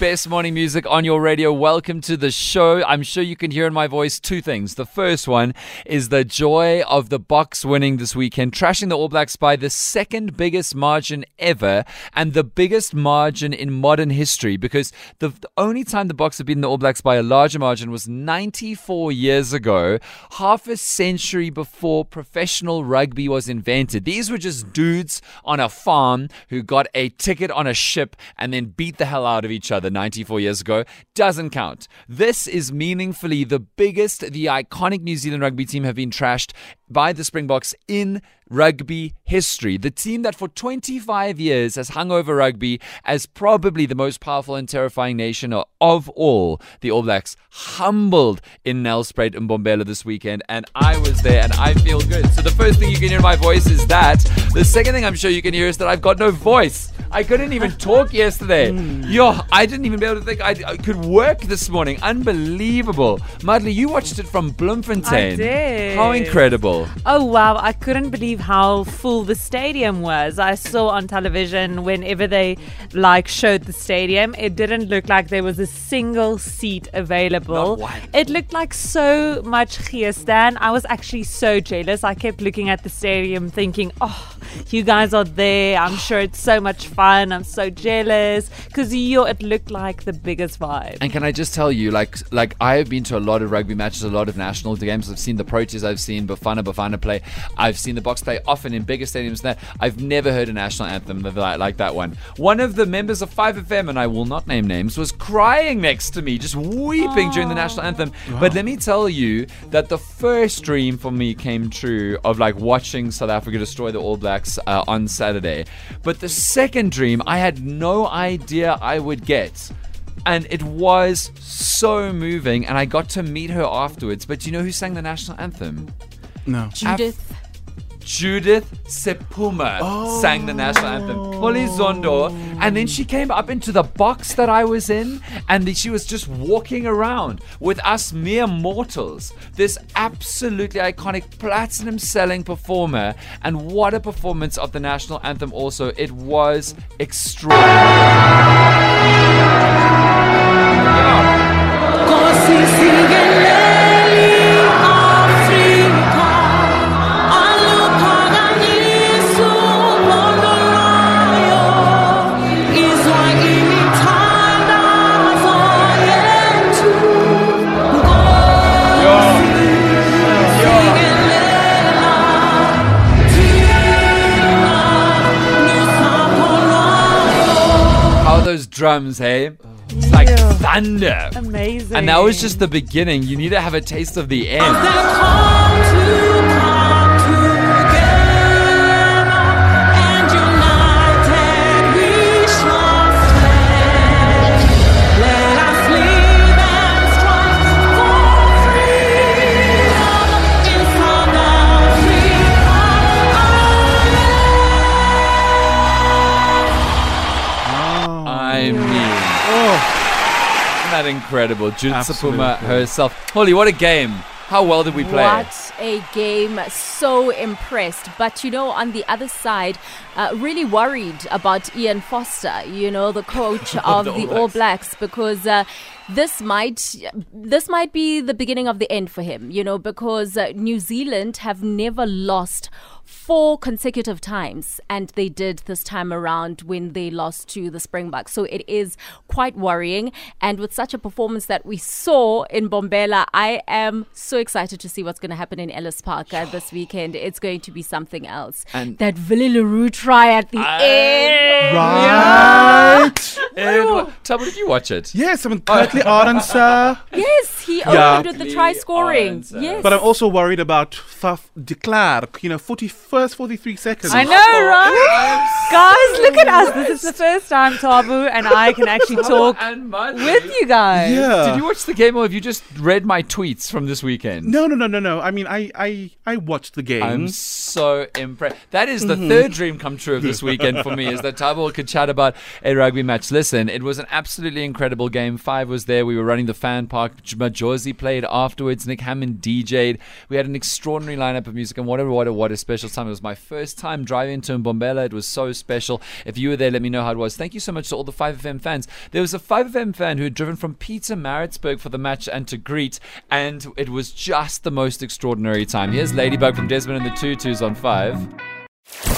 Best morning music on your radio. Welcome to the show. I'm sure you can hear in my voice two things. The first one is the joy of the Boks winning this weekend, trashing the All Blacks by the second biggest margin ever and the biggest margin in modern history because the, the only time the Boks have beaten the All Blacks by a larger margin was 94 years ago, half a century before professional rugby was invented. These were just dudes on a farm who got a ticket on a ship and then beat the hell out of each other 94 years ago doesn't count. This is meaningfully the biggest the iconic New Zealand rugby team have been trashed by the Springboks in rugby history. The team that for 25 years has hung over rugby as probably the most powerful and terrifying nation of all. The All Blacks humbled in Nelspruit and Mbombela this weekend, and I was there and I feel good. So the first thing you can hear in my voice is that. The second thing I'm sure you can hear is that I've got no voice. I couldn't even talk yesterday. Hmm. Yo, I didn't even be able to think I, I could work this morning. Unbelievable. Madly, you watched it from Bloemfontein. I did. How incredible. Oh wow, I couldn't believe how full the stadium was. I saw on television whenever they like showed the stadium, it didn't look like there was a single seat available. It looked like so much Geestan. I was actually so jealous. I kept looking at the stadium thinking, "Oh, you guys are there. I'm sure it's so much fun. I'm so jealous cuz you it looked like the biggest vibe." And can I just tell you, like, like I have been to a lot of rugby matches, a lot of national games. I've seen the Proteas, I've seen Bafana Bafana play, I've seen the Boks play often in bigger stadiums than that. I've never heard a national anthem like, like that one. One of the members of 5FM, and I will not name names, was crying next to me, just weeping during the national anthem. But let me tell you that the first dream for me came true of like watching South Africa destroy the All Blacks uh, on Saturday. But the second dream, I had no idea I would get and it was so moving and i got to meet her afterwards but do you know who sang the national anthem No. Judith judith Sephuma sang the national anthem. Oh. Xoli Zondo. And then she came up into the box that i was in and she was just walking around with us mere mortals. This absolutely iconic platinum selling performer and what a performance of the national anthem also. It was extraordinary drums, hey? It's like thunder. Amazing. And that was just the beginning. You need to have a taste of the end. Mean, isn't that incredible? Judith herself. Holy, what a game. How well did we play? What a game. So impressed. But, you know, on the other side, uh, really worried about Ian Foster, you know, the coach of the the, All All Blacks. Blacks, because uh, this might this might be the beginning of the end for him, you know, because uh, New Zealand have never lost four consecutive times and they did this time around when they lost to the Springboks. So it is quite worrying and with such a performance that we saw in Mbombela, I am so excited to see what's going to happen in Ellis Park uh, this weekend. It's going to be something else. And- that Willie le Roux try at the end. Right. And, Tabo, did you watch it? Yes, I'm oh. Kirtley Ardenser. Yes, he Yeah. opened with the try scoring. Arendse. Yes. But I'm also worried about Faf de Klerk. You know, 40, first 43 seconds. I know, oh, right? Guys, look at us. This is the first time Tabo and I can actually talk and Mud. with you guys. Yeah. Did you watch the game or have you just read my tweets from this weekend? No, no, no, no, no. I mean, I, I, I watched the game. I'm so impressed. That is the mm-hmm. third dream come true of this weekend for me is that Tabo could chat about a rugby match. Listen, it was an absolutely incredible game. Five was there. We were running the fan park. Majozi played afterwards. Nick Hammond DJ'd. We had an extraordinary lineup of music, and what a what a what a special time. It was my first time driving to Mbombela. It was so special. If you were there, let me know how it was. Thank you so much to all the 5FM fans. There was a 5FM fan who had driven from Pietermaritzburg for the match and to greet, and it was just the most extraordinary time. Here's Ladybug from Desmond and the Tutus on 5.